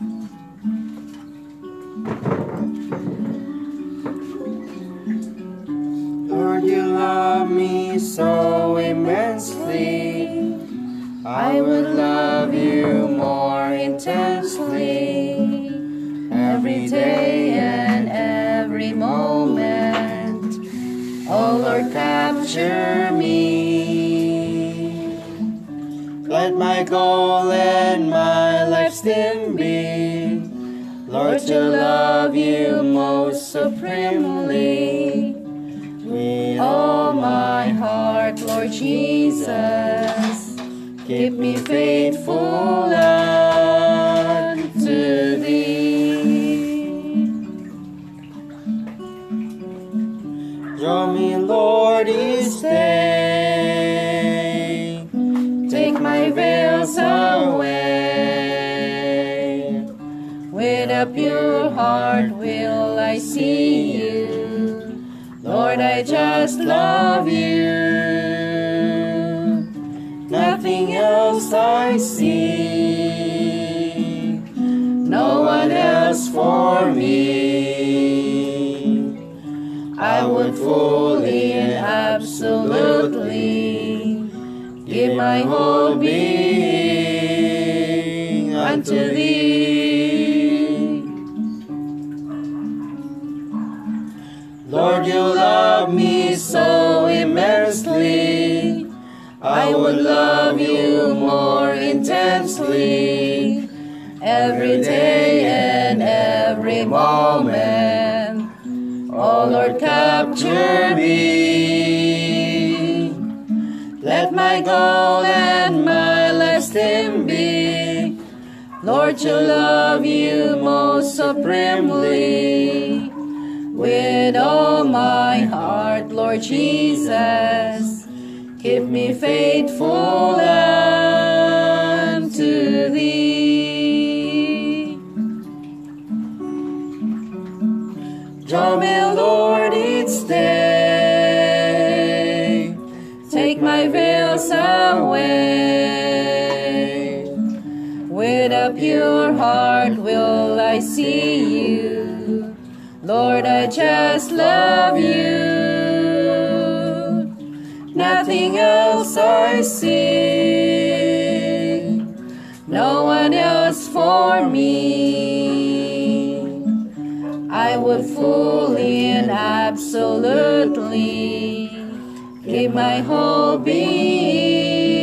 Lord, you love me so immensely. I would love you more intensely every day and every moment. Oh Lord, capture me. Let my goal and my life's theme be, Lord, to love you most supremely. With all my heart, Lord Jesus, keep me faithful unto thee. Draw me, Lord, each. Veils away. With a pure heart will I see you. Lord, I just love you. Nothing else I see. No one else for me. I would fully and absolutely give my whole being unto thee. Lord, you love me so immensely. I would love you more intensely every day and every moment. Oh Lord, capture me. Let my goal and my last aim be, Lord, to love you most supremely. With all my heart, Lord Jesus, keep me faithful unto thee. Draw me, Lord, each day. My veils away. With a pure heart will I see you. Lord, I just love you. Nothing else I see. No one else for me. I would fully and absolutely Give my whole being.